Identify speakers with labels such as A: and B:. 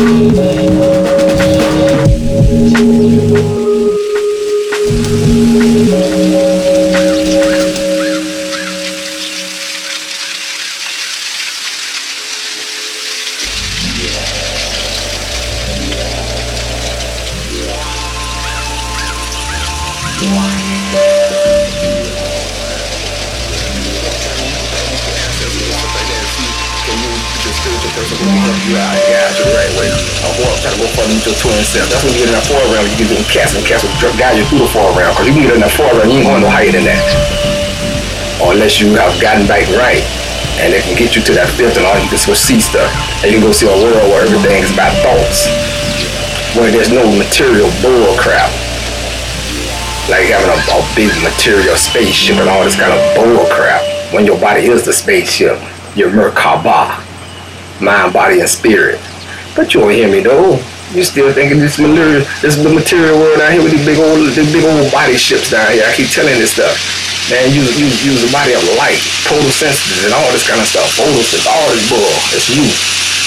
A: Wow. It's your you out and guide you the A to go further with your twin self. That's when you get in that four round, you can in a castle, castle, guide you through the four round. Because you can get in that four round, you ain't going no higher than that. Unless you have gotten back right. And they can get you to that fifth and all you can switch see stuff. And you can go see a world where everything is about thoughts. Where there's no material bull crap like having a, big material spaceship and all this kind of bull crap when your body is the spaceship. your are Merkaba mind, body, and spirit. But you won't hear me though. You still thinking this material, this the material world out here with these big old, these big old body ships down here. I keep telling this stuff, man. Use, use, use the body of light, senses, and all this kind of stuff. Photosynthesis, all this bull. It's you.